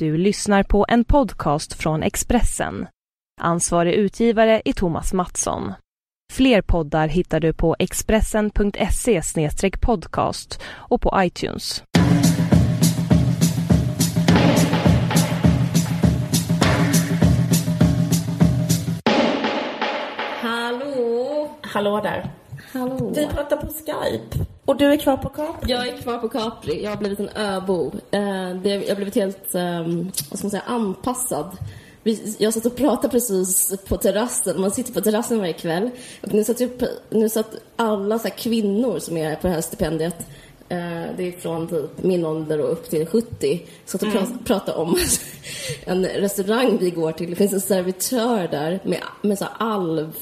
Du lyssnar på en podcast från Expressen. Ansvarig utgivare är Thomas Mattsson. Fler poddar hittar du på expressen.se podcast och på iTunes. Hallå! Hallå där. Hallå! Vi pratar på Skype. Och du är kvar på Capri. Jag är kvar på Capri. Jag har blivit en öbo. Eh, det, jag har blivit helt, eh, vad ska man säga, anpassad. Vi, jag satt och pratade precis på terrassen. Man sitter på terrassen varje kväll. Och nu satt, upp, nu satt alla så kvinnor som är på det här stipendiet eh, det är från typ min ålder och upp till 70. Satt och mm. pratade om en restaurang vi går till. Det finns en servitör där med, med så alv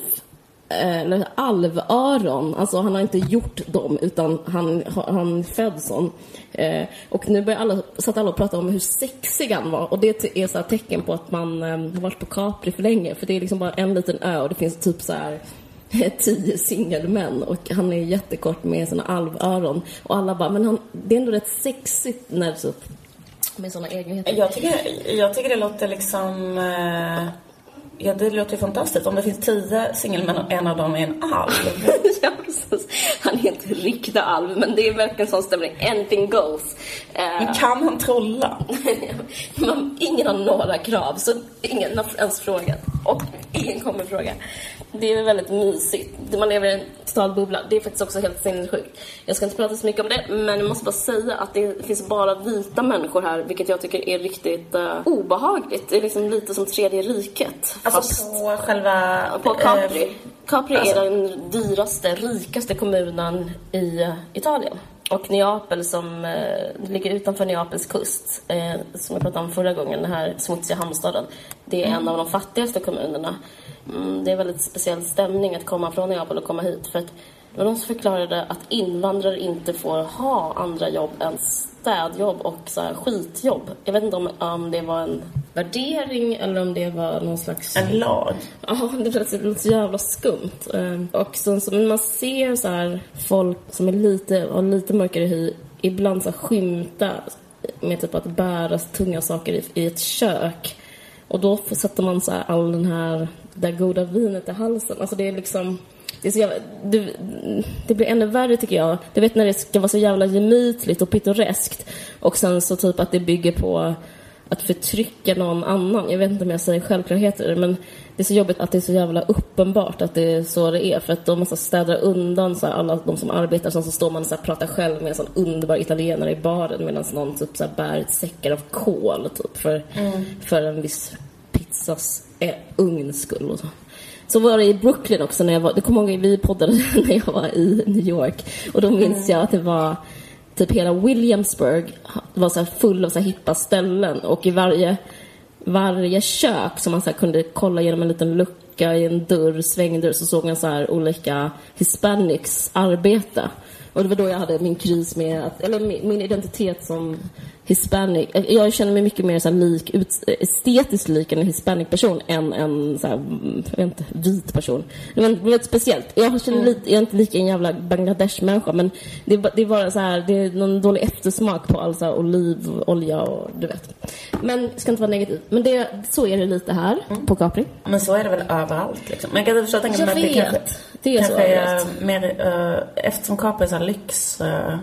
Eh, eller alvöron. Alltså han har inte gjort dem utan han, han född sån. Eh, och nu börjar alla, satt alla och pratade om hur sexig han var och det är så tecken på att man eh, har varit på Capri för länge för det är liksom bara en liten ö och det finns typ så här tio singelmän och han är jättekort med sina alvöron och alla bara, men han, det är ändå rätt sexigt när typ med såna egenheter. Jag tycker, jag tycker det låter liksom eh Ja, det låter ju fantastiskt. Om det finns tio singelmän och en av dem är en alv. ja, precis. Han är inte riktigt alv, men det är verkligen sån stämning. Anything goes. Men kan han trolla? ingen har några krav, så ingen har ens frågat. Och ingen kommer fråga. Det är väldigt mysigt. Man lever i en total bubbla. Det är faktiskt också helt sinnessjukt. Jag ska inte prata så mycket om det, men jag måste bara säga att det finns bara vita människor här, vilket jag tycker är riktigt uh, obehagligt. Det är liksom lite som tredje riket. Alltså fast på själva... På Capri. Äh, Capri alltså. är den dyraste, rikaste kommunen i uh, Italien. Och Neapel som eh, ligger utanför Neapels kust, eh, som jag pratade om förra gången, den här smutsiga hamnstaden. Det är mm. en av de fattigaste kommunerna. Mm, det är väldigt speciell stämning att komma från Neapel och komma hit. För att det var någon som förklarade att invandrare inte får ha andra jobb än städjobb och så här skitjobb. Jag vet inte om, om det var en värdering eller om det var någon slags... En lag? Ja, det låter så jävla skumt. Ehm, och så, så, man ser så här folk som är lite, har lite mörkare hy, ibland så skymta med typ att bära tunga saker i, i ett kök. Och då sätter man så här all den här, det goda vinet i halsen. Alltså det är liksom det, så jävla, det, det, blir ännu värre tycker jag. Du vet när det ska vara så jävla gemytligt och pittoreskt och sen så typ att det bygger på att förtrycka någon annan. Jag vet inte om jag säger självklarheter men det är så jobbigt att det är så jävla uppenbart att det är så det är för att de måste städa undan så här, alla de som arbetar sen så står man och så här, pratar själv med en sån underbar italienare i baren medan någon typ så här, bär säckar av kol typ för, mm. för en viss pizzas eh, ugns skull och så. Så var det i Brooklyn också när jag var, det kommer ihåg vi poddade när jag var i New York. Och då minns jag att det var typ hela Williamsburg var så full av så hippa ställen och i varje, varje kök som man så kunde kolla genom en liten lucka i en dörr, svängdörr, så såg man så här olika hispanics arbeta. Och det var då jag hade min kris med att, eller min identitet som hispanic. Jag känner mig mycket mer så lik, estetiskt lik en hispanic person än en så här, jag vet inte, vit person. Det var speciellt. Jag känner mm. lite, jag är inte lika en jävla Bangladesh-människa men det, det är bara så här, det är någon dålig eftersmak på all så här, olivolja och du vet. Men ska inte vara negativt. Men det, så är det lite här mm. på Capri. Men så är det väl överallt liksom. Men jag kan förstå tänka mig att det kanske, det är kanske så är mer, uh, eftersom Capri är så lyx uh,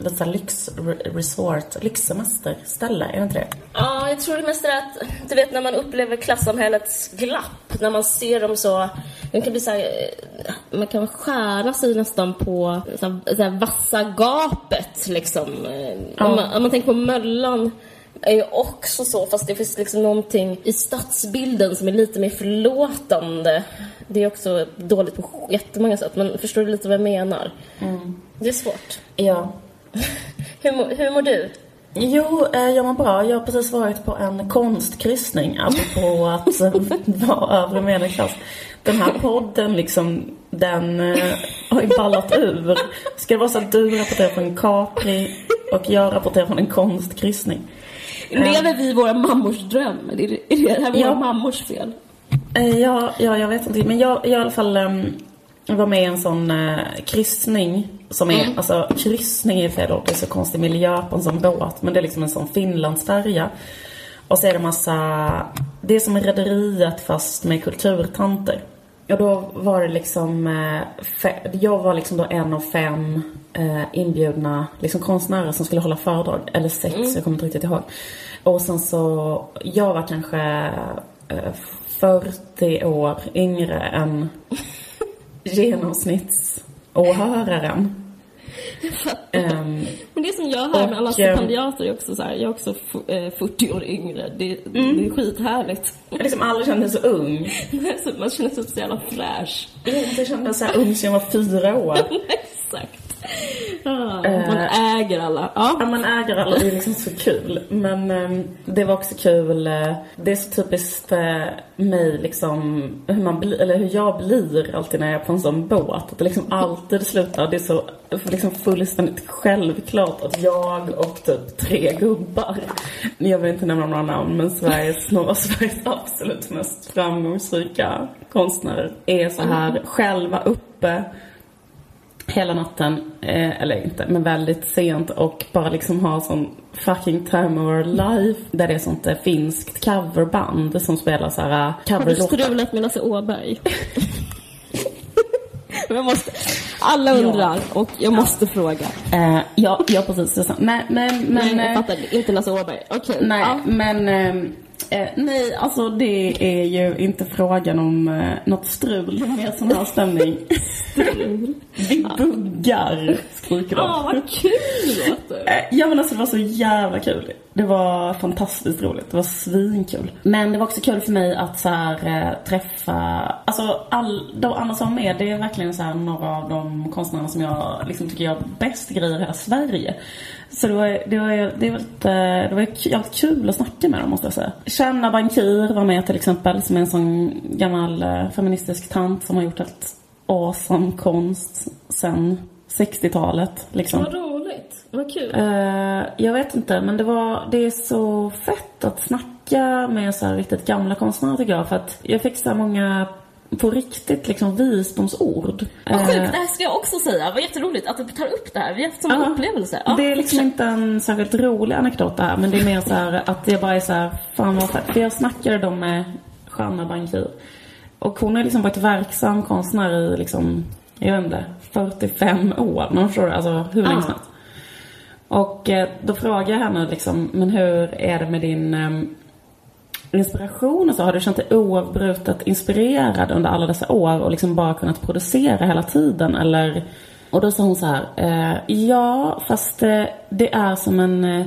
lite lyxresort, lyxsemesterställe, är det inte det? Ja, jag tror det mest är att, du vet när man upplever klassamhällets glapp, när man ser dem så, man kan bli så här, eh, man kan skära sig nästan på så här, så här vassa gapet liksom. Ja. Om, man, om man tänker på Möllan, är ju också så, fast det finns liksom någonting i stadsbilden som är lite mer förlåtande. Det är också dåligt på jättemånga sätt, men förstår du lite vad jag menar? Mm. Det är svårt. Ja. hur, hur mår du? Jo, eh, jag mår bra. Jag har precis varit på en konstkryssning apropå att eh, vara övre medelklass. Den här podden liksom, den eh, har ju ballat ur. Ska det vara så att du rapporterar från en Capri och jag rapporterar från en konstkryssning? Lever vi våra mammors dröm? Är det, är det här våra ja. mammors fel? Ja, ja, jag vet inte. Men jag, jag i alla fall um, var med i en sån uh, kryssning som är, mm. alltså kryssning är fel ord, det är så konstigt miljö på en sån båt. Men det är liksom en sån Finlandsfärja. Och så är det massa, det är som Rederiet fast med kulturtanter. Och då var det liksom, eh, fe, jag var liksom då en av fem eh, inbjudna liksom konstnärer som skulle hålla föredrag. Eller sex, jag kommer inte riktigt ihåg. Och sen så, jag var kanske eh, 40 år yngre än genomsnittsåhöraren. Ehm, Men det som jag hör med alla stipendiater är också så här, jag är också f- eh, 40 år yngre. Det, Mm. det är skithärligt. liksom aldrig kände så ung. man känner sig så jävla fräsch. Jag inte kände så här ung som jag var fyra år. Exakt. Ah, man äger alla. Ja, Ja. man äger alla, det är liksom så kul. Men ehm, det var också kul, eh, det är så typiskt eh, mig liksom, hur man blir, eller hur jag blir alltid när jag är på en sån båt. Att det liksom alltid slutar, det är så liksom fullständigt självklart att jag och typ tre gubbar, jag vill inte nämna några namn, men Sveriges, några av Sveriges absolut mest framgångsrika konstnärer är så här själva uppe hela natten, eh, eller inte, men väldigt sent och bara liksom ha sån fucking time of our life. Där det är sånt eh, finskt coverband som spelar så här eh, Har du coverlåtar. strulat med Lasse Åberg? Men jag måste, alla undrar och jag måste fråga. Eh, ja, ja, precis. Nej, men, men, Nej, jag eh, fattar. Inte Lasse Åberg. Okej. nej, Ja. men ehm, eh, nej, alltså det är ju inte frågan om eh, något strul. Det mer sån här stämning. Vi buggar, skriker de. Ah, vad kul det låter. Eh, Ja men alltså det var så jävla kul. Det var fantastiskt roligt. Det var svinkul. Men det var också kul för mig att så här, eh, träffa, alltså all, de andra som var med, det är verkligen så här några av de konstnärerna som jag liksom tycker gör bäst grejer i hela Sverige. Så det var, det var, det var, lite, det var jävligt kul att snacka med dem måste jag säga. Shanna Bankir var med till exempel, som är en sån gammal eh, feministisk tant som har gjort helt awesome konst sen 60-talet. Liksom. Vad roligt. Vad kul. Eh, jag vet inte, men det var, det är så fett att snacka med så här riktigt gamla konstnärer tycker jag. För att jag fick så här många, på riktigt liksom visdomsord. Vad Eh, sjukt, det här ska jag också säga. Vad jätteroligt att du tar upp det här. Vi har haft samma Ja. upplevelse. Ja, det är liksom inte en särskilt rolig anekdot det här, men det är mer så här att jag bara är så här, fan vad fett. För jag snackade då med Shanna Bankir. Och hon har liksom varit verksam konstnär i liksom, jag vet inte, 45 år. Men förstår du? Alltså hur länge som helst. Och eh, då frågar jag henne liksom, men hur är det med din ehm, inspiration och så? Har du känt dig oavbrutet inspirerad under alla dessa år och liksom bara kunnat producera hela tiden? Eller? Och då sa hon så här, eh, ja fast eh, det är som en eh,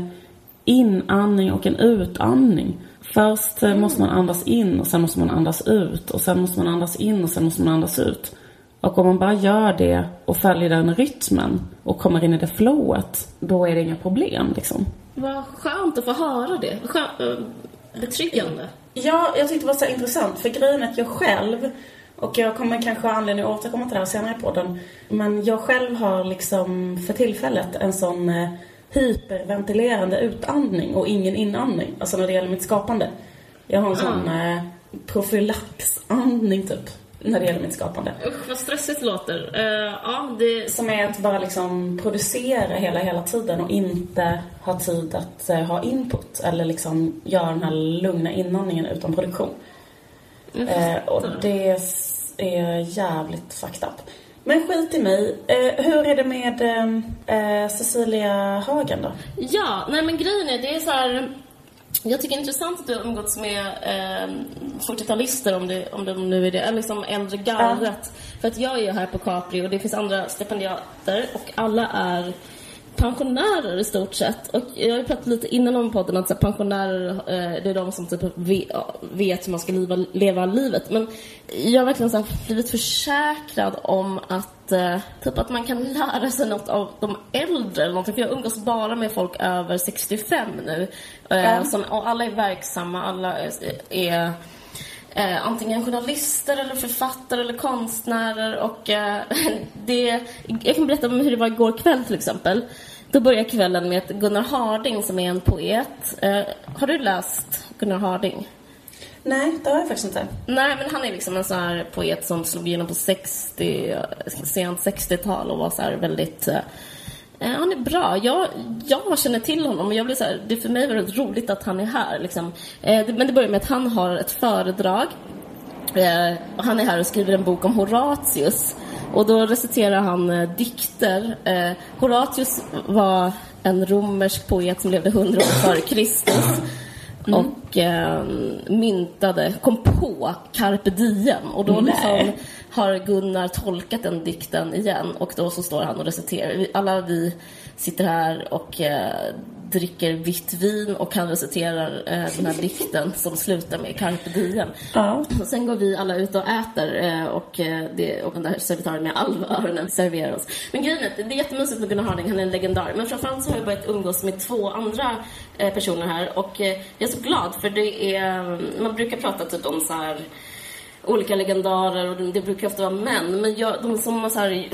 inandning och en utandning. Först eh, måste man andas in och sen måste man andas ut och sen måste man andas in och sen måste man andas ut. Och om man bara gör det och följer den rytmen och kommer in i det flowet, då är det inga problem liksom. Vad skönt att få höra det. Skönt, betryggande. Ja, jag tyckte det var så intressant för grejen är att jag själv och jag kommer kanske ha anledning att återkomma till det här senare i podden. Men jag själv har liksom för tillfället en sån eh, hyperventilerande utandning och ingen inandning. Alltså när det gäller mitt skapande. Jag har en sån eh, profylaxandning typ. När det gäller mitt skapande. Usch, vad stressigt det låter. Eh, ja, det... Som är att bara liksom producera hela, hela tiden och inte ha tid att eh, ha input. Eller liksom göra den här lugna inandningen utan produktion. Eh, och det är jävligt fucked up. Men skit i mig. Eh, hur är det med eh, Cecilia Hagen då? Ja, nej men grejen är, det är så här... Jag tycker det är intressant att du har umgåtts med eh, 40-talister, om, det, om de nu är det, eller liksom äldre gardet. För att jag är ju här på Capri och det finns andra stipendiater och alla är pensionärer i stort sett. Och jag har ju pratat lite innan om podden att så pensionärer, eh, det är de som typ vet, hur man ska leva, leva livet. Men jag har verkligen så här, blivit försäkrad om att eh, typ att man kan lära sig något av de äldre eller någonting. För jag umgås bara med folk över 65 nu. Ja. som, och alla är verksamma, alla är eh, antingen journalister eller författare eller konstnärer och eh, det, jag kan berätta om hur det var igår kväll till exempel. Då börjar kvällen med att Gunnar Harding som är en poet. Eh, har du läst Gunnar Harding? Nej, det har jag faktiskt inte. Nej, men han är liksom en sån här poet som slog igenom på 60, sent 60-tal och var så här väldigt Eh, han är bra. Jag, jag känner till honom och jag blir så här, det är för mig väldigt roligt att han är här. Liksom. Eh, men det börjar med att han har ett föredrag. Eh, och han är här och skriver en bok om Horatius. Och då reciterar han eh, dikter. Eh, Horatius var en romersk poet som levde hundra år före Kristus. Mm. Och eh, myntade, kom på carpe diem. Och då liksom har Gunnar tolkat den dikten igen. Och då så står han och reciterar. Alla vi sitter här och eh, dricker vitt vin och han reciterar eh, den här dikten som slutar med carpe diem. Ja. Och sen går vi alla ut och äter eh, och, eh, det, och den där servitören med alvöronen serverar oss. Men grejen är att det är jättemysigt med Gunnar Harding, han är en legendar. Men framförallt så har jag börjat umgås med två andra eh, personer här och jag är så glad för det är, man brukar prata typ om så här olika legendarer och det brukar ofta vara män. Men jag, de som har så här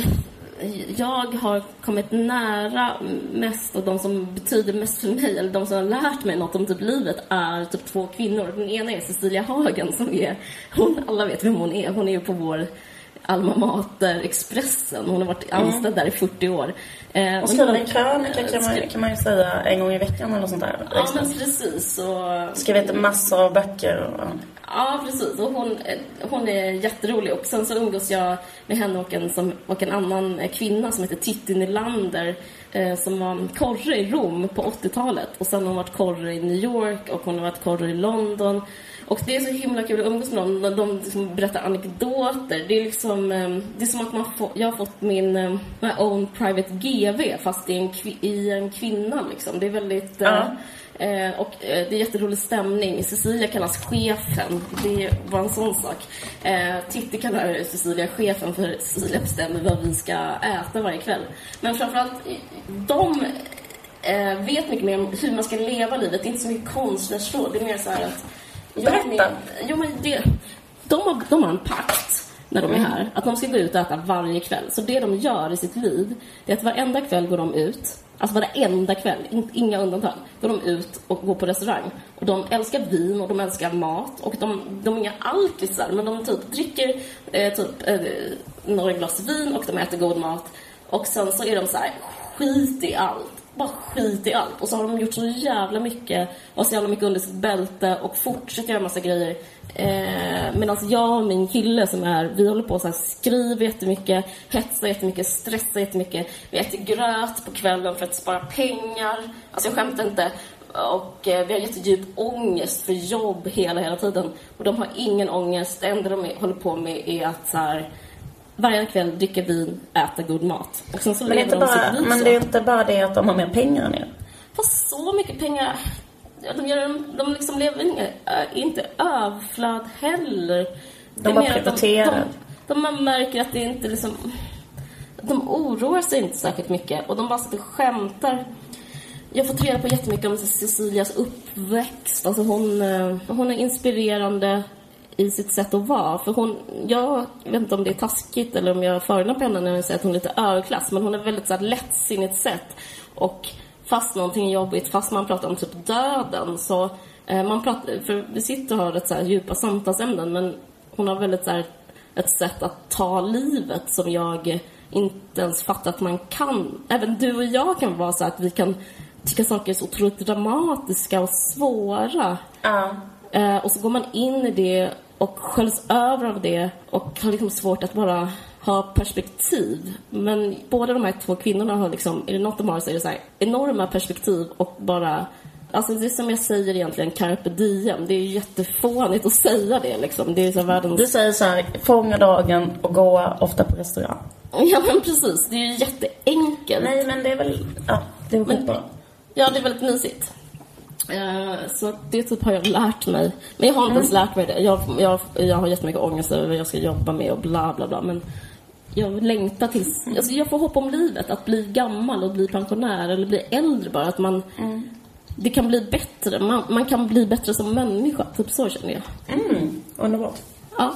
jag har kommit nära mest och de som betyder mest för mig, eller de som har lärt mig något om typ livet, är typ två kvinnor. Den ena är Cecilia Hagen som är, hon, alla vet vem hon är. Hon är ju på vår Alma Mater Expressen. Hon har varit mm. anställd där i 40 år. Eh, och skriver en krönika kan man, kan man ju säga en gång i veckan eller sånt där. Ja, men precis. Och... Skrivit massor av böcker. Och... Ja, precis. Och hon, hon är jätterolig. Och sen så umgås jag med henne och en, som, och en annan kvinna som heter Titti Nylander eh, som var korre i Rom på 80-talet. Och sen har hon varit korre i New York och hon har varit korre i London. Och det är så himla kul att umgås med dem. De liksom berättar anekdoter. Det är liksom, ehm, det är som att man får, jag har fått min ehm, my own private GV fast i en, i en kvinna liksom. Det är väldigt... Ja. Eh, och eh, det är jätterolig stämning. Cecilia kallas chefen. Det var en sån sak. Eh, Titti kallar Cecilia chefen för Cecilia bestämmer vad vi ska äta varje kväll. Men framförallt, de eh, vet mycket mer om hur man ska leva livet. Det är inte så mycket konstnärsråd. Det är mer så här att Berätta. Jo, men det, de, har, de har en pakt när de är mm. här, att de ska gå ut och äta varje kväll. Så det de gör i sitt liv, det är att varenda kväll går de ut, alltså varenda kväll, inga undantag, går de ut och går på restaurang. Och de älskar vin och de älskar mat och de, de är inga alkisar, men de typ dricker eh, typ eh, några glas vin och de äter god mat. Och sen så är de så här, skit i allt bara skit i allt. Och så har de gjort så jävla mycket, och så jävla mycket under sitt bälte och fortsätter göra massa grejer. Eh, Medan jag och min kille som är, vi håller på och skriver jättemycket, hetsar jättemycket, stressar jättemycket. Vi äter gröt på kvällen för att spara pengar. Alltså jag skämtar inte. Och eh, vi har jättedjup ångest för jobb hela, hela tiden. Och de har ingen ångest. Det enda de håller på med är att så här, varje kväll dricka vin, äta god mat. Och sen så men, inte bara, men det är inte bara det att de har mer pengar än er? Fast så mycket pengar... De, gör, de liksom lever inga, inte överflöd heller. De bara prioriterar. De, de, man märker att det inte liksom... De oroar sig inte särskilt mycket och de bara sitter och skämtar. Jag har fått reda på jättemycket om Cecilias uppväxt. Alltså hon, eh, hon är inspirerande i sitt sätt att vara. För hon, jag vet inte om det är taskigt eller om jag förolämpar henne när jag säger att hon är lite överklass. Men hon är väldigt så här, lättsinnigt sätt. Och fast någonting är jobbigt, fast man pratar om typ döden så eh, man pratar, för vi sitter och har rätt så här, djupa samtalsämnen men hon har väldigt så här, ett sätt att ta livet som jag inte ens fattar att man kan. Även du och jag kan vara så att vi kan tycka saker är så otroligt dramatiska och svåra. Ja. Eh, och så går man in i det och sköljs över av det och har liksom svårt att bara ha perspektiv. Men båda de här två kvinnorna har liksom, är det något de har så är det så här enorma perspektiv och bara Alltså det som jag säger egentligen, carpe diem. Det är jättefånigt att säga det liksom. Det är så världens... Du säger så här, fånga dagen och gå ofta på restaurang. Ja men precis, det är ju jätteenkelt. Nej men det är väl, ja, det är väl bra. Ja, det är väldigt mysigt. Eh, så det typ har jag lärt mig. Men jag har inte ens mm. lärt mig det. Jag, jag, jag har jättemycket ångest över vad jag ska jobba med och bla bla bla. Men jag längtar tills... Alltså jag får hopp om livet. Att bli gammal och bli pensionär eller bli äldre bara. Att man... Mm. Det kan bli bättre. Man, man, kan bli bättre som människa. Typ så känner jag. Mm, underbart. Ja.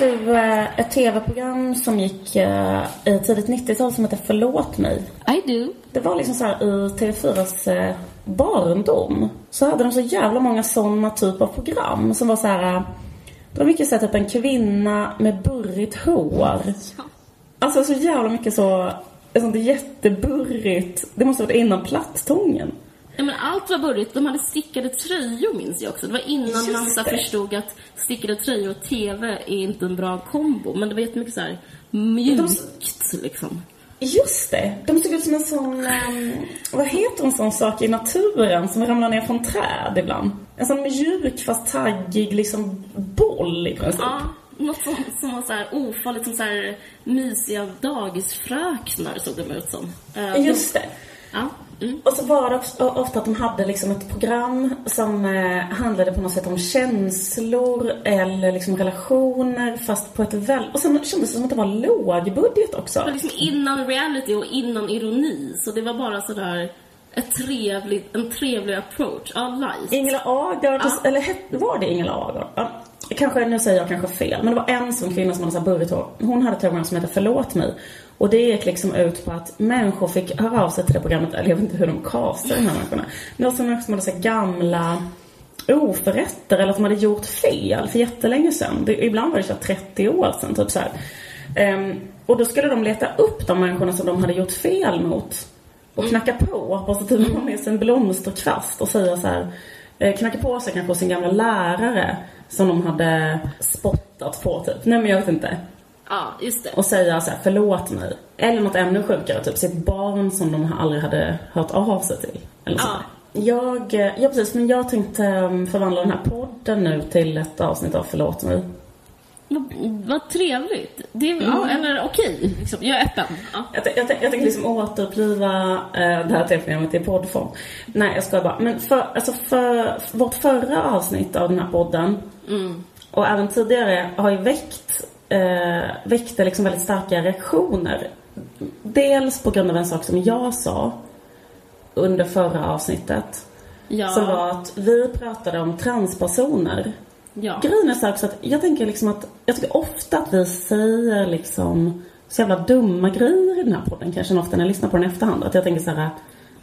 Minns du eh, ett tv-program som gick eh, i tidigt 90-tal som hette Förlåt mig? I do. Det var liksom så här i TV4s eh, barndom. Så hade de så jävla många sådana typer av program som var så här Det var mycket så här, typ en kvinna med burrigt hår. Alltså så jävla mycket så, sånt jätteburrigt. Det måste ha varit innan plattången. Ja, men allt var burrigt. De hade stickade tröjor minns jag också. Det var innan Just man det. förstod att stickade tröjor och TV är inte en bra kombo. Men det var jättemycket så här mjukt liksom. Just det. De såg ut som en sån, ehm, vad heter en sån sak i naturen som ramlar ner från träd ibland? En sån mjuk fast taggig liksom boll i princip. Ja, något som, som var så här ofarligt, som så här mysiga dagisfröknar såg de ut som. Eh, Just det. Ja. Mm. Och så var det också ofta att de hade liksom ett program som eh, handlade på något sätt om känslor eller liksom relationer fast på ett väl... Och sen kändes det som att det var lågbudget också. Det var liksom innan reality och innan ironi. Så det var bara sådär ett trevligt, en trevlig approach. Ja, light. Ingela Agard, Ja. eller var det Ingela Agard? Ja, kanske, nu säger jag kanske fel, men det var en sån kvinna som hade så här burrigt hår. Hon hade ett program som hette Förlåt mig. Och det gick liksom ut på att människor fick höra av sig till det programmet, eller jag vet inte hur de castade de här människorna. Men det var som människor som hade så gamla oförrätter eller att de hade gjort fel för jättelänge sedan. Det, ibland var det så 30 år sedan, typ så här. Ehm, och då skulle de leta upp de människorna som de hade gjort fel mot och knacka på. Och så typ ha med sig en blomsterkvast och säga så här. Eh, knacka på sig kanske hos sin gamla lärare som de hade spottat på typ. Nej men jag vet inte. Ja, just det. Och säga så här, förlåt mig. Eller något ännu sjukare, typ sitt barn som de aldrig hade hört av sig till. Eller så. Ja. Jag, eh, ja precis, men jag tänkte eh, förvandla den här podden nu till ett avsnitt av Förlåt mig. Vad, trevligt. Det är, ja, eller okej, liksom. jag är öppen. Ja. Jag, jag, jag tänker liksom återuppliva eh, det här tv-programmet i poddform. Nej, jag ska bara. Men för, alltså för, vårt förra avsnitt av den här podden och även tidigare har ju väckt, eh, väckte liksom väldigt starka reaktioner. Dels på grund av en sak som jag sa under förra avsnittet. Ja. Som var att vi pratade om transpersoner. Ja. Grejen är så också att jag tänker liksom att jag tycker ofta att vi säger liksom så jävla dumma grejer i den här podden kanske än ofta när jag lyssnar på den i efterhand. Att jag tänker så här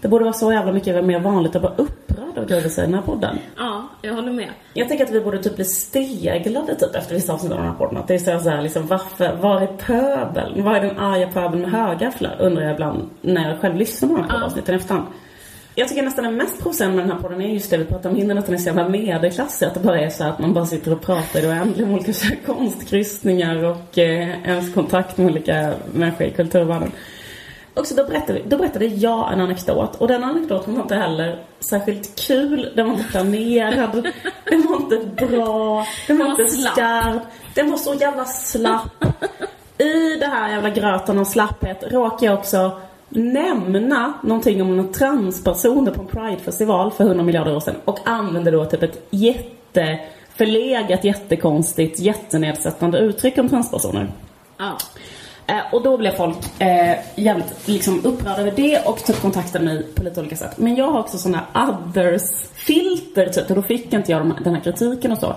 det borde vara så jävla mycket mer vanligt att vara upprörd av grejer vi säger i den här podden. ja, jag håller med. Jag tänker att vi borde typ bli steglade typ efter vissa avsnitt av den här podden. Att det är så så här liksom varför, var är pöbeln? Var är den arga pöbeln med högafflar? Undrar jag ibland när jag själv lyssnar på de här poddavsnitten i efterhand. Jag tycker nästan det mest provocerande med den här podden är just det vi pratar om innan, att den är så jävla medelklassig. Att det bara är så att man bara sitter och pratar i oändliga om olika konstkryssningar och eh, ens kontakt med olika människor i kulturvärlden. Och så då berättade, då berättade jag en anekdot och den anekdoten var inte heller särskilt kul, den var inte planerad, den var inte bra, den var Den var inte slapp. skarp, den var så jävla slapp. I det här jävla gröten av slapphet råkar jag också nämna någonting om en transpersoner på en pridefestival för 100 miljarder år sedan och använde då typ ett jätteförlegat, jättekonstigt, jättenedsättande uttryck om transpersoner. Ja. Eh, och då blev folk eh, jävligt liksom, upprörda över det och typ kontaktade mig på lite olika sätt. Men jag har också såna others-filter typ och då fick inte jag de, den här kritiken och så.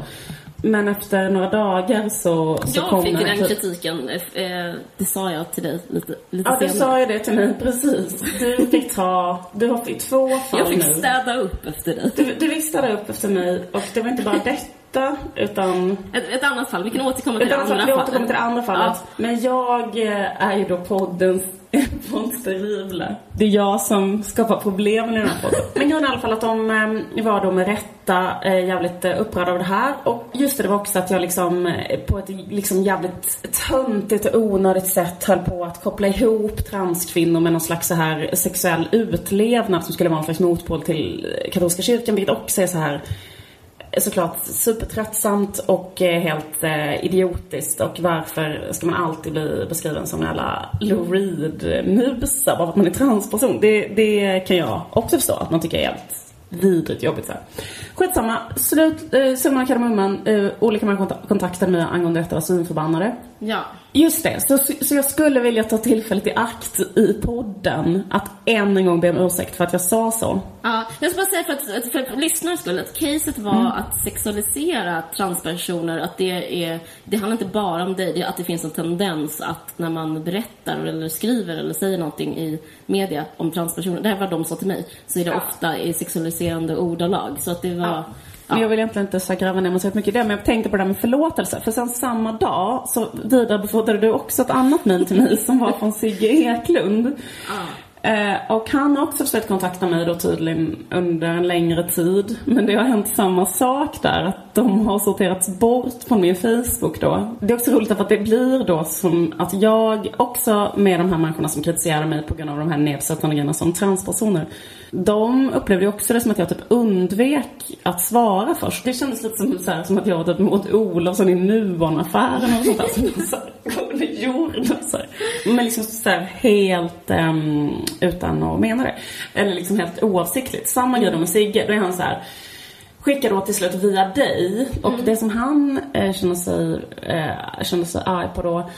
Men efter några dagar så, så Jag kom fick den den här- kritiken, eh, det sa jag till dig lite, lite Ja, du senare. sa ju det till mig precis. Du fick ta, du har i två fall Jag fick nu. städa upp efter dig. Du, du fick städa upp efter mig och det var inte bara detta utan Ett, ett annat fall, vi kan återkomma till Ett det andra fall, vi fallet. återkommer till det andra fallet. Men jag eh, är ju då poddens terrible. Det är jag som skapar problemen i den här podden. Men grejen i alla fall att de eh, var då med rätta eh, jävligt eh, upprörda av det här. Och just det, det var också att jag liksom eh, på ett liksom jävligt töntigt och onödigt sätt höll på att koppla ihop transkvinnor med någon slags så här sexuell utlevnad som skulle vara en slags motpol till eh, katolska kyrkan, vilket också är så här såklart supertröttsamt och eh, helt eh, idiotiskt. Och varför ska man alltid bli beskriven som en jävla Lou Reed-musa bara för att man är transperson? Det, det kan jag också förstå att man tycker är helt vidrigt jobbigt så här. Skitsamma. Slut, eh, summan av kardemumman. Eh, olika människor kontaktade mig angående detta var svinförbannade. Ja. Just det, så, så jag skulle vilja ta tillfället i akt i podden att än en gång be om ursäkt för att jag sa så. Ja, jag ska bara säga för att, för lyssnarnas skull att caset var Mm. att sexualisera transpersoner, att det är, det handlar inte bara om dig, det att det finns en tendens att när man berättar eller skriver eller säger någonting i media om transpersoner, det här var de sa till mig, så är det ofta i sexualiserande ordalag. Så att det var, Men jag vill egentligen inte så gräva ner mig så mycket i det, men jag tänkte på det där med förlåtelse. För sen samma dag så vidarebefordrade du också ett annat mejl till mig som var från Sigge Eklund. Eh, och han har också försökt kontakta mig då tydligen under en längre tid. Men det har hänt samma sak där, att de har sorterats bort från min Facebook då. Det är också roligt att det blir då som att jag också med de här människorna som kritiserar mig på grund av de här nedsättande grejerna som transpersoner. De upplevde också det som att jag typ undvek att svara först. Det kändes lite som, så här, som att jag typ mot Olofsson i Nuon-affären och sånt där. Som så här, gjorde. Så här. Men liksom så här, helt um, utan att mena det. Eller liksom helt oavsiktligt. Samma grej då med Sigge. Då är han så här skickar då till slut via dig. Och det som han eh, känner, sig, eh, sig arg på då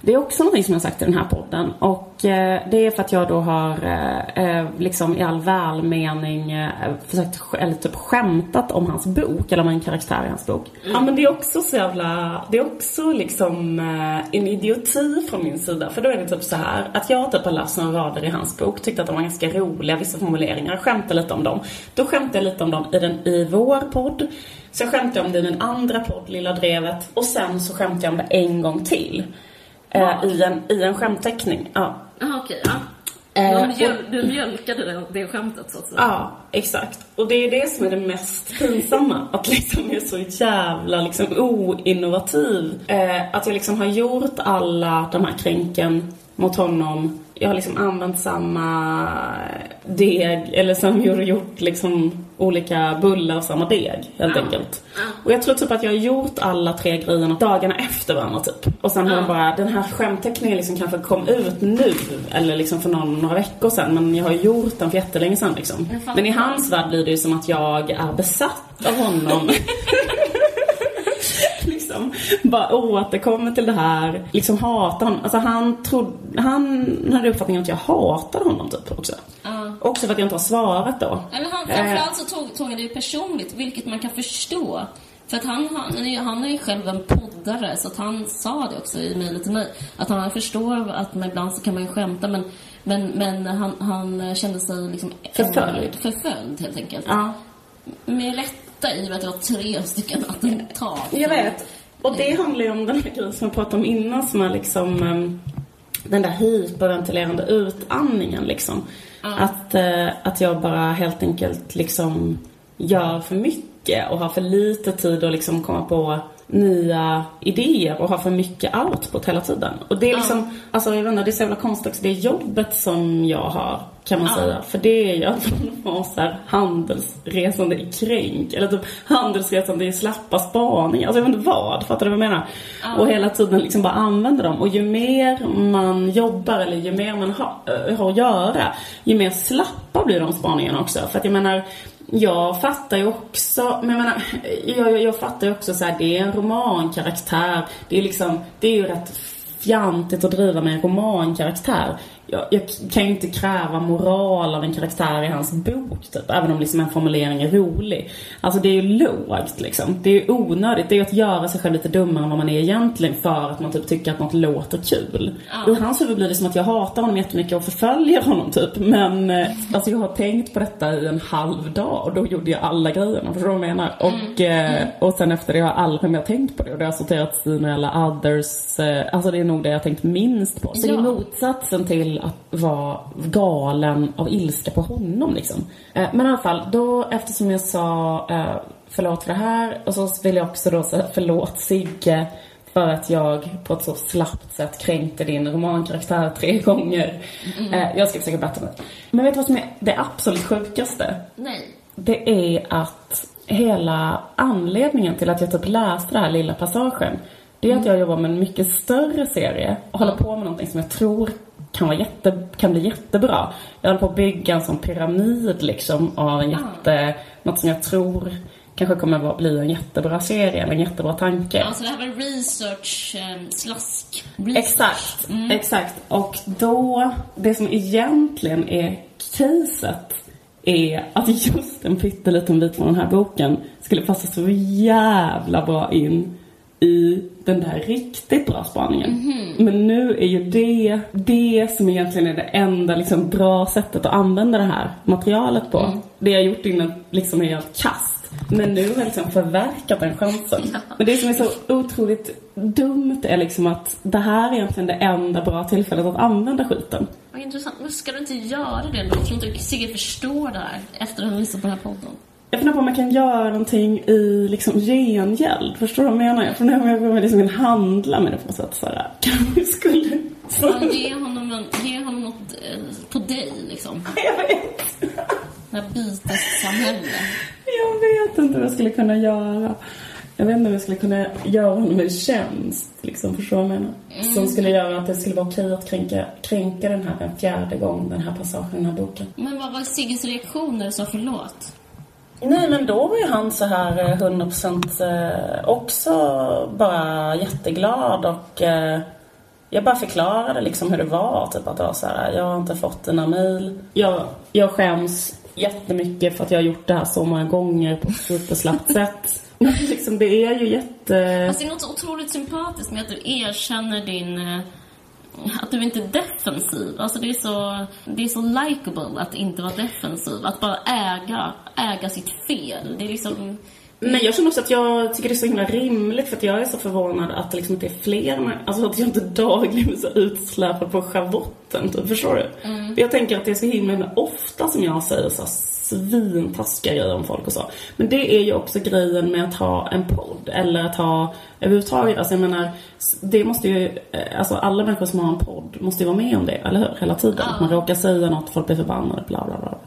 det är också någonting som jag sagt i den här podden och eh, det är för att jag då har eh, eh liksom i all välmening eh, försökt, eller typ skämtat om hans bok, eller om en karaktär i hans bok. Mm. Ja men det är också så jävla, det är också liksom eh, en idioti från min sida. För då är det typ så här att jag typ har läst några rader i hans bok, tyckte att de var ganska roliga, vissa formuleringar, skämtade lite om dem. Då skämtade jag lite om dem i, den, i vår podd. Så skämtade jag om det i den andra podd, Lilla Drevet. Och sen så skämtade jag om det en gång till. Eh, i, en, I en skämtteckning, ja. Jaha, okej. ja. Eh, du mjölkade det, det skämtet så att säga. Ja, exakt. Och det är det som är det mest pinsamma. Att liksom jag är så jävla liksom oinnovativ. Eh, att jag liksom har gjort alla de här kränken mot honom. Jag har liksom använt samma deg, eller som gjort liksom olika bullar av samma deg helt ja. enkelt. Ja. Och jag tror typ att jag har gjort alla tre grejerna dagarna efter varandra typ. Och sen har ja. bara, den här skämtteckningen liksom kanske kom ut nu eller liksom för någon, några veckor sedan. Men jag har gjort den för jättelänge sedan liksom. Men i hans värld blir det ju som att jag är besatt av honom. bara återkommer till det här. Liksom hatar honom. Alltså han trodde, han hade uppfattningen att jag hatade honom typ också. Uh. Också för att jag inte har svarat då. Eller han, framförallt så tog, tog han det ju personligt, vilket man kan förstå. För att han, han, han är ju själv en poddare, så att han sa det också i mejlet till mig. Att han förstår att man ibland så kan man ju skämta, men, men, men han, han kände sig liksom förföljd. förföljd helt enkelt. Ja. Med rätta i och med att det var tre stycken attentat. Jag vet. Och det handlar ju om den här grejen som jag pratade om innan som är liksom um, den där hyperventilerande utandningen liksom. Mm. Att, uh, att jag bara helt enkelt liksom gör för mycket och har för lite tid att liksom komma på nya idéer och har för mycket output hela tiden. Och det är liksom, mm. alltså jag vet inte, det är så jävla konstigt också. Det är jobbet som jag har kan man säga. För det är ju att man så här handelsresande i kränk. Eller typ handelsresande i slappa spaningar. Alltså jag vet inte vad. Fattar du vad jag menar? Mm. Och hela tiden liksom bara använder dem. Och ju mer man jobbar eller ju mer man har, äh, har att göra. Ju mer slappa blir de spaningarna också. För att jag menar jag fattar ju också, men jag menar, jag, jag, jag fattar ju också så här, det är en romankaraktär. Det är liksom, det är ju rätt fjantigt att driva med en romankaraktär jag, jag, kan ju inte kräva moral av en karaktär i hans bok, typ, även om liksom en formulering är rolig. Alltså det är ju lågt liksom. Det är ju onödigt. Det är ju att göra sig själv lite dummare än vad man är egentligen för att man typ tycker att något låter kul. Ja. I hans huvud blir det som att jag hatar honom jättemycket och förföljer honom typ. Men eh, alltså jag har tänkt på detta i en halv dag och då gjorde jag alla grejerna. Förstår du vad jag menar? Och, eh, mm. och sen efter det har jag aldrig mer tänkt på det och det har sorterats i några others. Eh, alltså det är nog det jag har tänkt minst på. Så ja. det är motsatsen till att vara galen av ilska på honom liksom. Eh, men i alla fall, då eftersom jag sa eh, förlåt för det här och så vill jag också då säga förlåt Sigge för att jag på ett så slappt sätt kränkte din romankaraktär tre gånger. Mm. Eh, jag ska försöka bättra mig. Men vet du vad som är det absolut sjukaste? Nej. Det är att hela anledningen till att jag typ läste den här lilla passagen det är att jag jobbar med en mycket större serie och håller på med någonting som jag tror kan, vara jätte, kan bli jättebra. Jag håller på att bygga en sån pyramid liksom av en jätte, ah. något som jag tror kanske kommer att bli en jättebra serie eller en jättebra tanke. Alltså det här var research, um, slask. Research. Exakt, mm. exakt. Och då, det som egentligen är caset är att just en pytteliten bit från den här boken skulle passa så jävla bra in i den där riktigt bra spaningen. Mm -hmm. Men nu är ju det det som egentligen är det enda liksom, bra sättet att använda det här materialet på. Mm. Det jag gjort innan liksom är helt kast. Men nu har jag liksom förverkat den chansen. Men det som är så otroligt dumt är liksom att det här är egentligen det enda bra tillfället att använda skiten. Vad intressant. Men ska du inte göra det då? Jag tror inte Sigge förstår det här efter att ha lyssnat på den här podden. Jag funderar på om man kan göra någonting i liksom gengäld. Förstår du vad jag menar? Jag funderar på om jag liksom kan handla med det på något sätt. Sådär. Kanske skulle... Ja, ge, honom en, ge honom något eh, på dig liksom. Jag vet. Det här bytessamhället. Jag vet inte vad jag skulle kunna göra. Jag vet inte om jag skulle kunna göra honom en tjänst. Liksom, förstår du vad jag menar? Som skulle göra att det skulle vara okej att kränka, kränka den här en fjärde gång, den här passagen den här boken. Men vad var Sigges reaktion när du sa förlåt? Nej, men då var ju han så här eh, 100% eh, också bara jätteglad och eh, jag bara förklarade liksom hur det var. Typ att det var så här, jag har inte fått dina mejl. Jag, jag skäms jättemycket för att jag har gjort det här så många gånger på ett superslappt sätt. Liksom, det är ju jätte... Alltså, det är något otroligt sympatiskt med att du erkänner din... Att du inte är defensiv. Alltså det är så, det är så likable att inte vara defensiv. Att bara äga, äga sitt fel. Det är liksom... Men jag känner också att jag tycker det är så himla rimligt för att jag är så förvånad att det liksom inte är fler, alltså att jag inte dagligen blir så utsläpad på schavotten, typ, förstår du? För Jag tänker att det är så himla ofta som jag säger så svintaskiga grejer om folk och så. Men det är ju också grejen med att ha en podd eller att ha överhuvudtaget, alltså jag menar, det måste ju, eh, alltså alla människor som har en podd måste ju vara med om det, eller hur? Hela tiden. Att man råkar säga något, folk blir förbannade, bla bla bla.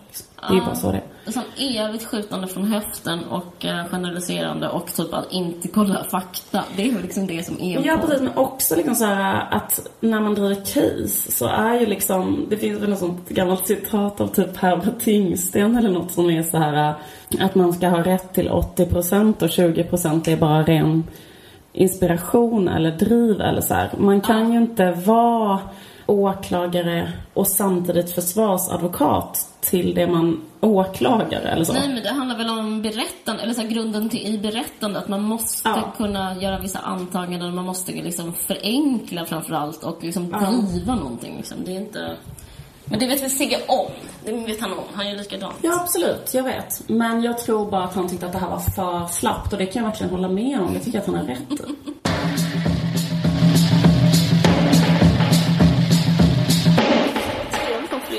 Det är ju bara så det är. Sån evigt skjutande från höften och eh, generaliserande och typ att inte kolla fakta. Det är väl liksom det som är Ja precis, men också liksom så här att när man driver case så är ju liksom, det finns väl något sånt gammalt citat av typ Herbert Tingsten eller något som är så här att man ska ha rätt till 80% och 20% är bara ren inspiration eller driv eller så här. Man kan ju inte vara åklagare och samtidigt försvarsadvokat till det man åklagar eller så. Nej, men det handlar väl om berättande, eller så grunden till, i berättande, att man måste Ja. kunna göra vissa antaganden, man måste liksom förenkla framför allt och liksom Ja. driva någonting. Liksom. Det är inte... Men det vet väl Sigge om? Det vet han om. Han gör likadant. Ja, absolut. Jag vet. Men jag tror bara att han tyckte att det här var för slappt och det kan jag verkligen hålla med om. Jag tycker att han har rätt i.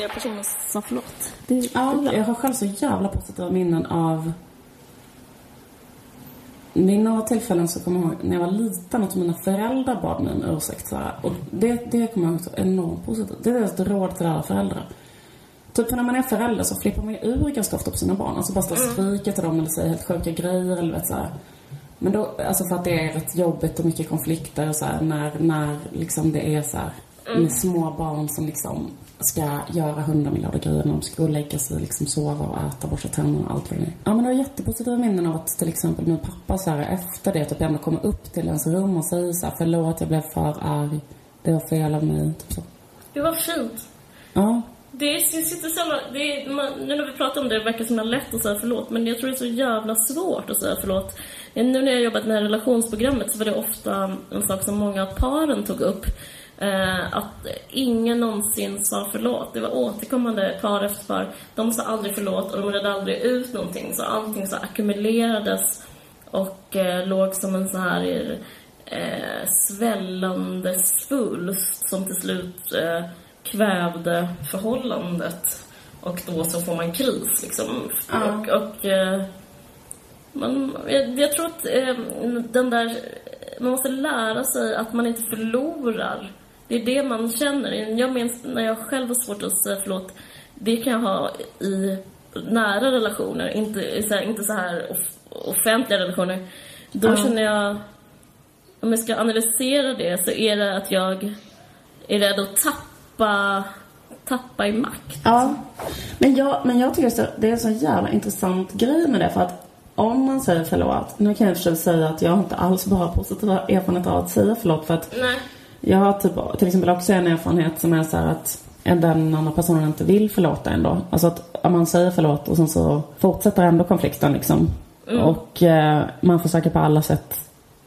fler personer sa förlåt. Det Ja, jag har själv så jävla positiva minnen av... Vid några tillfällen så kommer jag ihåg när jag var liten att mina föräldrar bad mig om ursäkt. Så här, och det, det kommer jag ihåg så enormt positivt. Det är ett råd till alla föräldrar. Typ när man är förälder så flippar man ju ur ganska ofta på sina barn. Alltså bara står och skriker till dem eller säger helt sjuka grejer eller vet så här. Men då, alltså för att det är rätt jobbigt och mycket konflikter och så här, när, när liksom det är så här med små barn som liksom ska göra hundra miljarder grejer när de ska gå och lägga sig, liksom sova och äta, borsta tänderna och allt vad det är. Ja men det var jättepositiva minnen av att till exempel min pappa så här efter det typ ändå kommer upp till ens rum och säger så här, förlåt jag blev för arg, det var fel av mig, typ så. Det var fint. Ja. Det det sitter så det är, man, nu när vi pratar om det, det verkar som det är lätt att säga förlåt, men jag tror det är så jävla svårt att säga förlåt. Nu när jag jobbat med det här relationsprogrammet så var det ofta en sak som många av paren tog upp. Eh, att ingen någonsin sa förlåt. Det var återkommande par efter par. De sa aldrig förlåt och de redde aldrig ut någonting. Så allting så ackumulerades och eh, låg som en så här eh, svällande svulst som till slut eh, kvävde förhållandet. Och då så får man kris liksom. Ja. Och, och eh, man, jag, jag tror att eh, den där... Man måste lära sig att man inte förlorar. Det är det man känner. Jag minns när jag själv har svårt att säga förlåt. Det kan jag ha i nära relationer, inte så här, inte så här off- offentliga relationer. Då Ja. känner jag... Om jag ska analysera det så är det att jag är rädd att tappa, tappa i makt. Ja, men jag, men jag tycker så, det är en så jävla intressant grej med det för att om man säger förlåt, nu kan jag i säga att jag inte alls bara har positiva erfarenheter av att säga förlåt för att Nej. Jag har typ, till exempel också en erfarenhet som är så här att den andra personen inte vill förlåta ändå. Alltså att om man säger förlåt och sen så fortsätter ändå konflikten liksom. Och eh, man försöker på alla sätt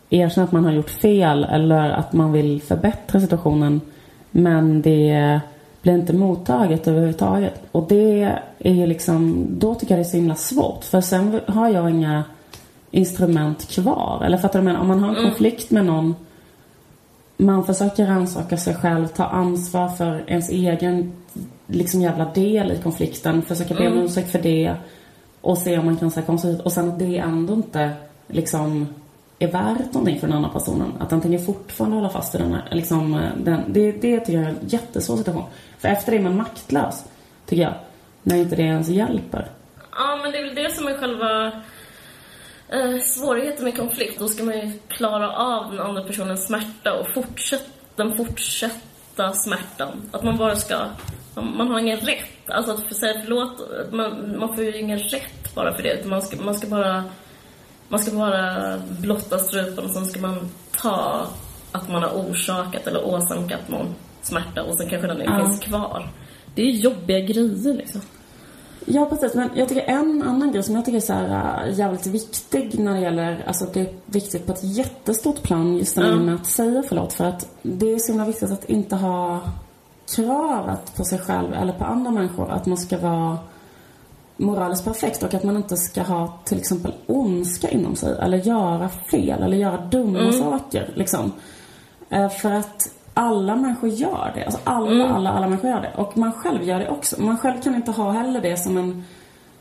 erkänna att man har gjort fel eller att man vill förbättra situationen. Men det blir inte mottaget överhuvudtaget. Och det är ju liksom, då tycker jag det är så himla svårt. För sen har jag inga instrument kvar. Eller fattar du menar? Om man har en Mm. konflikt med någon man försöker rannsaka sig själv, ta ansvar för ens egen liksom jävla del i konflikten, försöka be om Mm. ursäkt för det och se om man kan säga konstigt ut. Och sen att det ändå inte liksom är värt någonting för den andra personen. Att den tänker fortfarande hålla fast vid den här, liksom, den, det, det tycker jag är en jättesvår situation. För efter det är man maktlös, tycker jag. När inte det ens hjälper. Ja, men det är väl det som är själva eh, svårigheten med konflikt. Då ska man ju klara av den andra personens smärta och fortsätta, den fortsätta smärtan. Att man bara ska... Man, man har ingen rätt. Alltså att säga förlåt, man, man får ju ingen rätt bara för det. Man ska, man ska bara... Man ska bara blotta strupen och sen ska man ta att man har orsakat eller åsamkat någon smärta och sen kanske den Ja. finns kvar. Det är jobbiga grejer liksom. Ja, precis. Men jag tycker en annan grej som jag tycker är så här, äh, jävligt viktig när det gäller, alltså det är viktigt på ett jättestort plan just det Ja. med att säga förlåt. För att det är så himla viktigt att inte ha kravet på sig själv eller på andra människor att man ska vara moraliskt perfekt och att man inte ska ha till exempel ondska inom sig eller göra fel eller göra dumma saker liksom. Eh, För att alla människor gör det. Alltså alla, alla, alla människor gör det. Och man själv gör det också. Man själv kan inte ha heller det som en,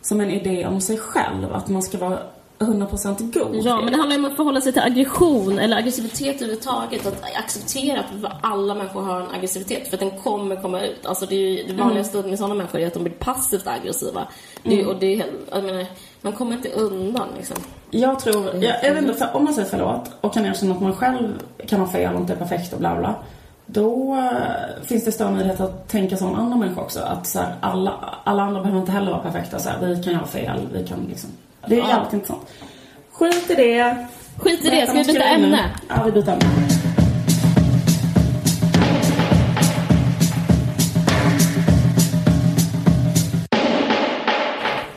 som en idé om sig själv. Att man ska vara 100% god. Ja, men det handlar ju om att förhålla sig till aggression eller aggressivitet överhuvudtaget. Att acceptera att alla människor har en aggressivitet för att den kommer komma ut. Alltså det, är ju, det vanligaste med sådana människor är att de blir passivt aggressiva. Det, är- och det är, jag menar, man kommer inte undan liksom. Jag tror, jag, jag vet inte, för om man säger förlåt och kan erkänna att man själv kan ha fel och inte är perfekt och bla bla. Då eh, finns det större möjlighet att tänka som andra människor också. Att så här, alla, alla andra behöver inte heller vara perfekta. Så här, vi kan göra fel, vi kan liksom. Det är Ja. jävligt intressant. Skit i det. Skit i det, ska vi byta ämne? Ja, vi byter ämne.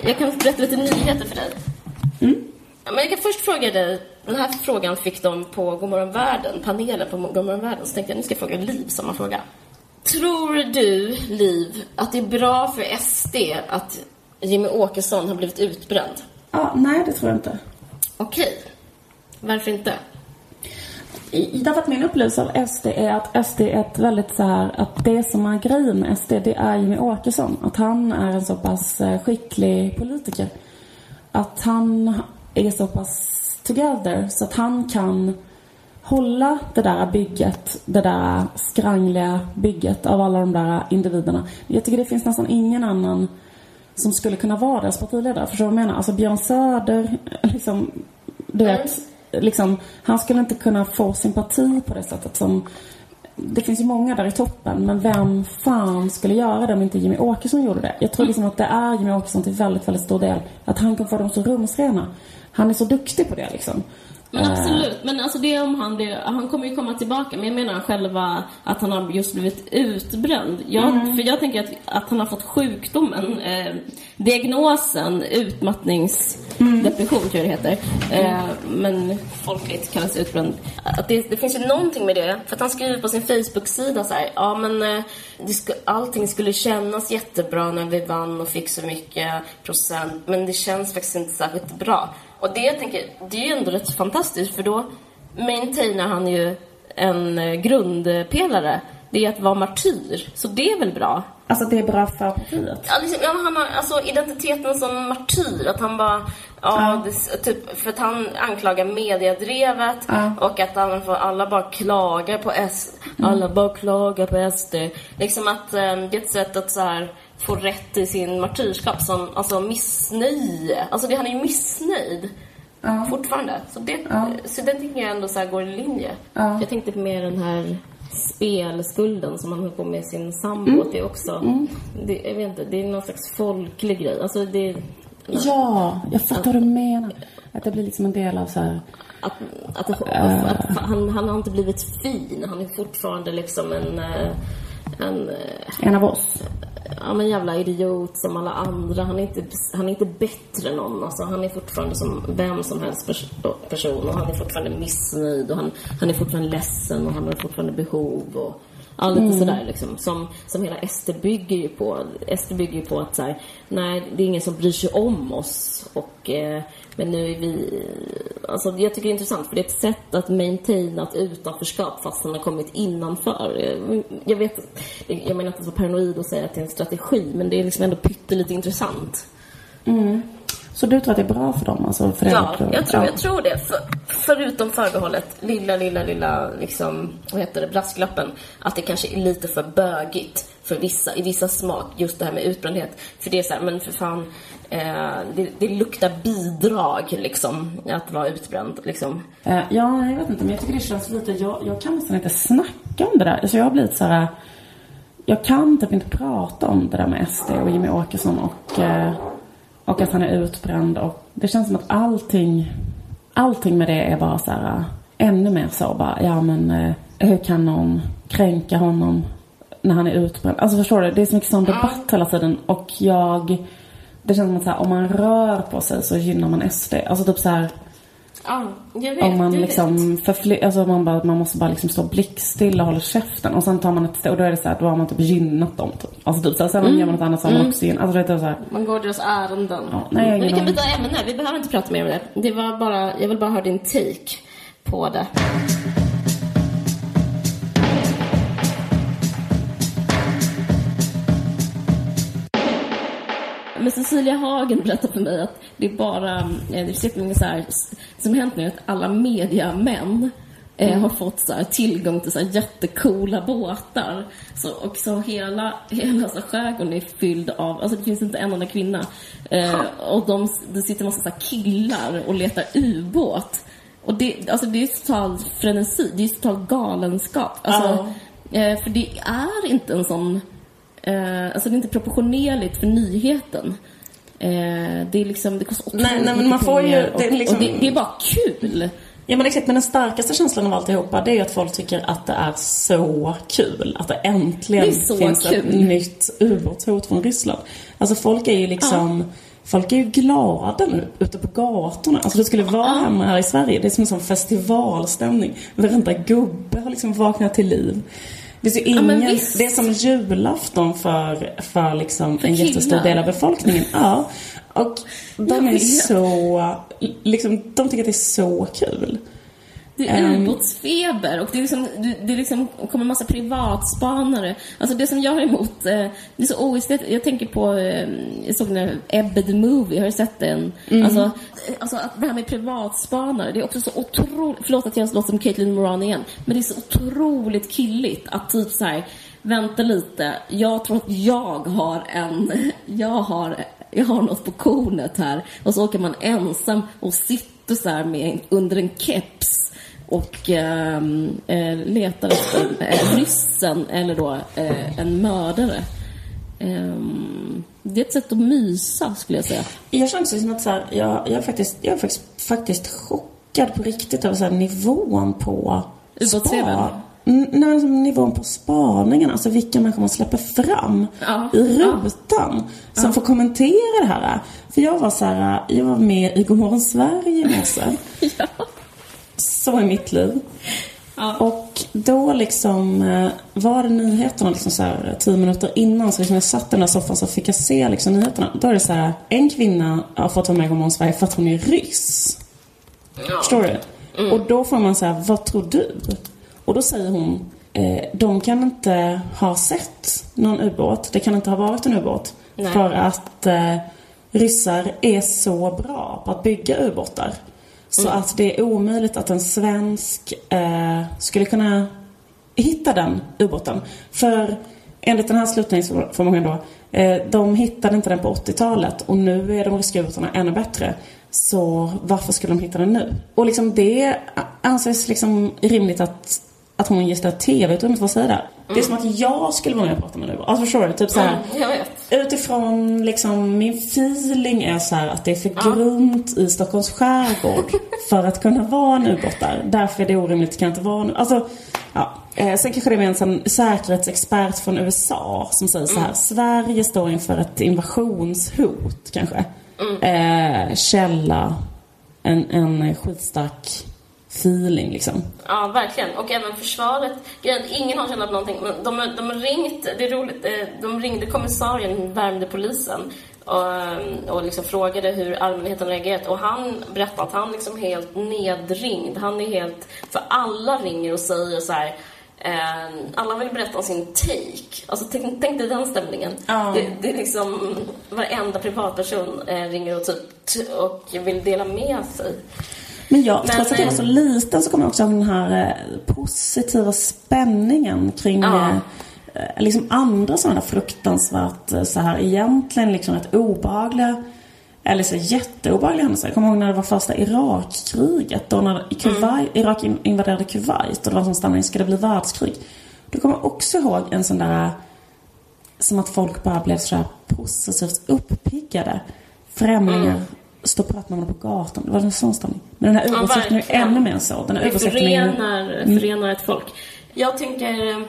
Jag kan berätta lite nyheter för dig. Men jag kan först fråga dig, den här frågan fick de på Godmorgon Världen, panelen på Godmorgon Världen, så tänkte jag nu ska jag fråga Liv samma fråga. Tror du, Liv, att det är bra för SD att Jimmy Åkesson har blivit utbränd? Ja, nej, det tror jag inte. Okej. Varför inte? I- Därför att min upplevelse av SD är att SD är ett väldigt så här, att det som är grejen med SD, det är Jimmy Åkesson. Att han är en så pass eh, skicklig politiker. Att han är så pass together så att han kan hålla det där bygget, det där skrangliga bygget av alla de där individerna. Jag tycker det finns nästan ingen annan som skulle kunna vara deras partiledare. Förstår du vad jag menar? Alltså Björn Söder, liksom, du vet, liksom, han skulle inte kunna få sympati på det sättet som det finns ju många där i toppen, men vem fan skulle göra det om inte Jimmy Åkesson gjorde det? Jag tror liksom att det är Jimmy Åkesson till väldigt, väldigt stor del. Att han kan få dem så rumsrena. Han är så duktig på det liksom. Men absolut, men alltså det om han blir, han kommer ju komma tillbaka, men jag menar själva att han har just blivit utbränd. Jag, För jag tänker att, att han har fått sjukdomen, eh, diagnosen Mm. Depression, tror jag det heter. Eh, men folkligt kallas det utbränd. Att det, det finns ju någonting med det, för att han skriver på sin Facebook-sida så här, ja men eh, det sku, allting skulle kännas jättebra när vi vann och fick så mycket procent, men det känns faktiskt inte särskilt bra. Och det jag tänker, det är ju ändå rätt fantastiskt för då maintainar han ju en eh, grundpelare. Det är att vara martyr. Så det är väl bra? Alltså det är bra för partiet. Ja, liksom, ja, han har alltså identiteten som martyr. Att han bara, ja, Det, typ, för att han anklagar mediedrevet Ja. och att han, för alla bara klagar på S, alla bara klagar på SD. Liksom att eh, det är ett sätt att så här, få rätt i sin martyrskap som, alltså missnöje. Alltså det, han är ju missnöjd. Ja. Fortfarande. Så det, Ja. så den tycker jag ändå så här går i linje. Ja. Jag tänkte mer den här spelskulden som han höll på med sin sambo. Det är också, det, jag vet inte, det är någon slags folklig grej. Alltså det, Ja, jag fattar vad du menar. Att det blir liksom en del av så här. att, att, att, att han, han har inte blivit fin. Han är fortfarande liksom en, eh, en, eh, En av oss ja men jävla idiot som alla andra. Han är inte, han är inte bättre än någon. Alltså, han är fortfarande som vem som helst pers- person och han är fortfarande missnöjd och han, han är fortfarande ledsen och han har fortfarande behov och Ja, lite sådär liksom. Som, som hela SD bygger ju på. SD bygger ju på att så här, nej, det är ingen som bryr sig om oss. Och, eh, men nu är vi... Alltså, jag tycker det är intressant, för det är ett sätt att maintaina ett utanförskap fast han har kommit innanför. Jag, vet, jag menar inte att vara paranoid och säga att det är en strategi, men det är liksom ändå pyttelite intressant. Så du tror att det är bra för dem? Alltså för Ja, jag tror, ja. jag tror det. För, förutom förbehållet, lilla, lilla, lilla, liksom, vad heter det, brasklappen, att det kanske är lite för bögigt för vissa, i vissa smak, just det här med utbrändhet. För det är så här, men för fan, eh, det, det luktar bidrag, liksom, att vara utbränd, liksom. Eh, ja, jag vet inte, men jag tycker det känns lite... Jag, jag kan nästan inte snacka om det där. Alltså jag har blivit så här... Jag kan typ inte prata om det där med SD och Jimmy Åkesson och, eh, och att han är utbränd. Och det känns som att allting, allting med det är bara så här... eh, Ännu mer så bara, ja men eh, hur kan någon kränka honom när han är utbränd? Alltså förstår du? Det är så mycket sån debatt hela tiden och jag... Det känns som att så här, om man rör på sig så gynnar man SD. Alltså typ så här... Ja, jag vet. Om man liksom förfly- alltså man, bara, man måste bara liksom stå blickstilla och hålla käften och sen tar man ett steg och då är det så här, då har man typ gynnat dem typ. Alltså typ såhär, sen Mm. gör man något annat så har man också gynnat. Alltså det är så här, vet. Man går deras ärenden. Ja, nej, jag Men vi kan byta ämne, vi behöver inte prata mer om det. Det var bara, jag vill bara höra din take på det. Men Cecilia Hagen berättade för mig att det är bara, eh, det är så mycket så här, som hänt nu, att alla mediamän eh, har fått så här, tillgång till så här, jättecoola båtar. Så, och så hela, hela så skärgården är fylld av, alltså det finns inte en enda kvinna. Eh, och de, det sitter en massa så här, killar och letar ubåt. Och det, alltså det är total frenesi, det är total galenskap. Alltså, eh, för det är inte en sån Eh, alltså det är inte proportionerligt för nyheten. Eh, det är liksom, det kostar otroligt Nej, nej, men man får ju- pengar det är och, liksom- och det, det är bara kul. Ja men exakt, men den starkaste känslan av alltihopa det är ju att folk tycker att det är så kul. Att det äntligen Det finns ett kul. nytt ubåtshot från Ryssland. Alltså folk är ju liksom Folk är ju glada nu ute på gatorna. Alltså det skulle vara hemma här i Sverige. Det är som en sån festivalstämning. Varenda gubbe har liksom vaknat till liv. Det är, ingen, visst. det är som julafton för, för liksom en killar. jättestor del av befolkningen. Ja. Och de är så, liksom, de tycker att det är så kul. Det är Ehm. ubåtsfeber och det är liksom, det är liksom kommer en massa privatspanare. Alltså det som jag har emot, eh, det är så oestetiskt. Jag tänker på, eh, jag såg den här Ebbe the Movie, har du sett den? Alltså, eh, alltså att det här med privatspanare, det är också så otroligt, förlåt att jag låter som Caitlyn Moran igen, men det är så otroligt killigt att typ så här, vänta lite, jag tror att jag har en, jag har jag har något på kornet här. Och så åker man ensam och sitter så här med, under en keps och ehm, eh, letar efter eh, ryssen eller då eh, en mördare. Ehm, det är ett sätt att mysa skulle jag säga. Jag känner som att så här, jag, jag, är faktiskt, jag är faktiskt, faktiskt chockad på riktigt över så här, nivån på spar- Mm, Nej, nivån på spaningen. Alltså vilka människor man släpper fram Ja, i rutan. Som får kommentera det här. För jag var så här, jag var med i Godmorgon Sverige i morse. Så är mitt liv. Och då liksom eh, var det nyheterna liksom så här, tio minuter innan. Så liksom jag satt i den där soffan så fick jag se liksom nyheterna. Då är det så här, en kvinna har fått vara med i Godmorgon Sverige för att hon är ryss. Förstår du? Och då får man säga, vad tror du? Och då säger hon, eh, de kan inte ha sett någon ubåt. Det kan inte ha varit en ubåt. För att eh, ryssar är så bra på att bygga ubåtar. Så att det är omöjligt att en svensk eh, skulle kunna hitta den ubåten. För enligt den här slutningsförmågan då, eh, de hittade inte den på 80-talet och nu är de ryska ubåtarna ännu bättre. Så varför skulle de hitta den nu? Och liksom det anses liksom rimligt att, att hon ges det här TV-utrymmet att säga det. Det är som att jag skulle vara med och prata med nu. Alltså förstår du? Typ så här. Vet. Utifrån liksom, min feeling är så här att det är för grunt i Stockholms skärgård för att kunna vara en ubåt där. Därför är det orimligt, det kan inte vara nu. Alltså, ja. Eh, sen kanske det är med en sån säkerhetsexpert från USA som säger så här. Sverige står inför ett invasionshot kanske. Eh, källa, en, en skitstark feeling liksom. Ja, verkligen. Och även försvaret. Ingen har känt någonting. De, de har ringt, det är roligt, eh, de ringde kommissarien, värmde polisen och, och liksom frågade hur allmänheten reagerat. Och han berättade att han liksom helt nedringd. Han är helt... För alla ringer och säger så här Eh, alla vill berätta om sin take. Alltså, tänk, tänk dig den stämningen. Ja. Det, det, är liksom varenda privatperson eh, ringer och, typ, och vill dela med sig. Men jag, Men, trots att jag var så eh, liten så kommer jag också ihåg den här eh, positiva spänningen kring ja. Eh, liksom andra sådana fruktansvärt så här egentligen liksom rätt obehagliga eller så jätteobehagliga händelser. Jag kommer ihåg när det var första Irakkriget. Då när Kuwait, mm. Irak invaderade Kuwait och det var som stämning, ska det bli världskrig? Då kommer jag också ihåg en sån där, som att folk bara blev sådär positivt uppiggade. Främlingar mm. Stod och pratade med varandra på gatan. Det var en sån stämning. Men den här ubåtsjakten ja, är ännu mer så. Den här det förenar, förenar ett folk. Jag tänker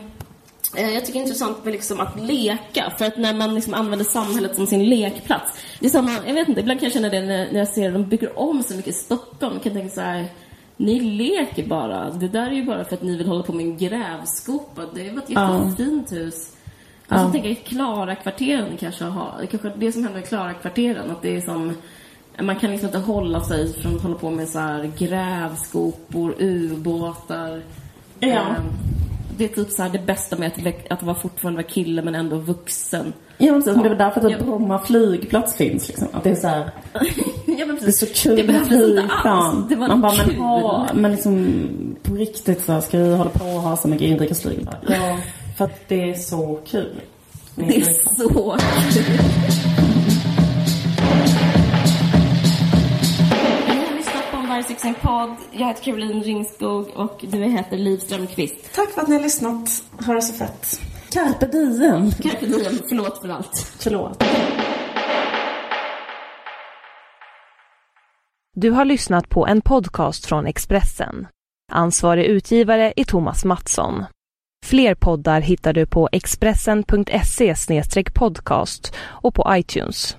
Eh, jag tycker det är intressant med liksom att leka, för att när man liksom använder samhället som sin lekplats. Det är samma, jag vet inte, ibland kan jag känna det när, när jag ser att de bygger om så mycket i Stockholm. Jag kan tänka så här, ni leker bara. Det där är ju bara för att ni vill hålla på med en grävskopa. Det var ett jättefint ja. hus. Och så ja. tänker jag Klara-kvarteren kanske har, kanske det som händer i Klara-kvarteren, att det är som man kan liksom inte hålla sig från att hålla på med så här grävskopor, ubåtar. Ja. Ähm, det är typ så här, det bästa med att, att vara fortfarande vara kille men ändå vuxen. Ja men precis, det är därför att ja. Bromma flygplats finns liksom. Att det är så här, ja, men precis. Det är så kul med flygplan. Det var Man bara, kul. men ha, men liksom på riktigt så här, ska vi hålla på och ha så mycket inrikesflyg? Ja, för att det är så kul. Det är så kul. Vargsyxan podd. Jag heter Caroline Ringskog och du heter Liv Strömqvist. Tack för att ni har lyssnat. Ha det så fett. Carpe diem. Carpe diem. Förlåt för allt. Förlåt. Du har lyssnat på en podcast från Expressen. Ansvarig utgivare är Thomas Mattsson. Fler poddar hittar du på expressen.se podcast och på iTunes.